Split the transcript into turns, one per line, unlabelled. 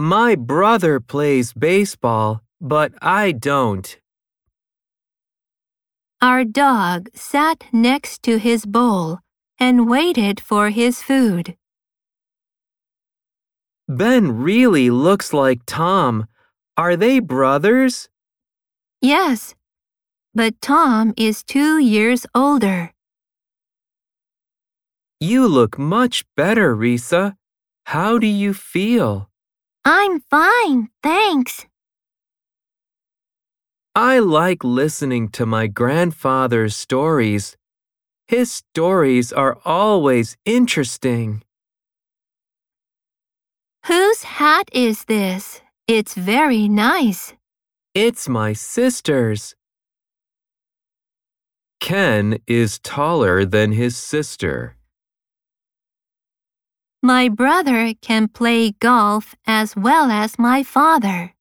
My brother plays baseball, but I don't.
Our dog sat next to his bowl and waited for his food.
Ben really looks like Tom. Are they brothers?
Yes, but Tom is two years older.
You look much better, Risa. How do you feel?
I'm fine, thanks.
I like listening to my grandfather's stories. His stories are always interesting.
Whose hat is this? It's very nice.
It's my sister's. Ken is taller than his sister.
My brother can play golf as well as my father.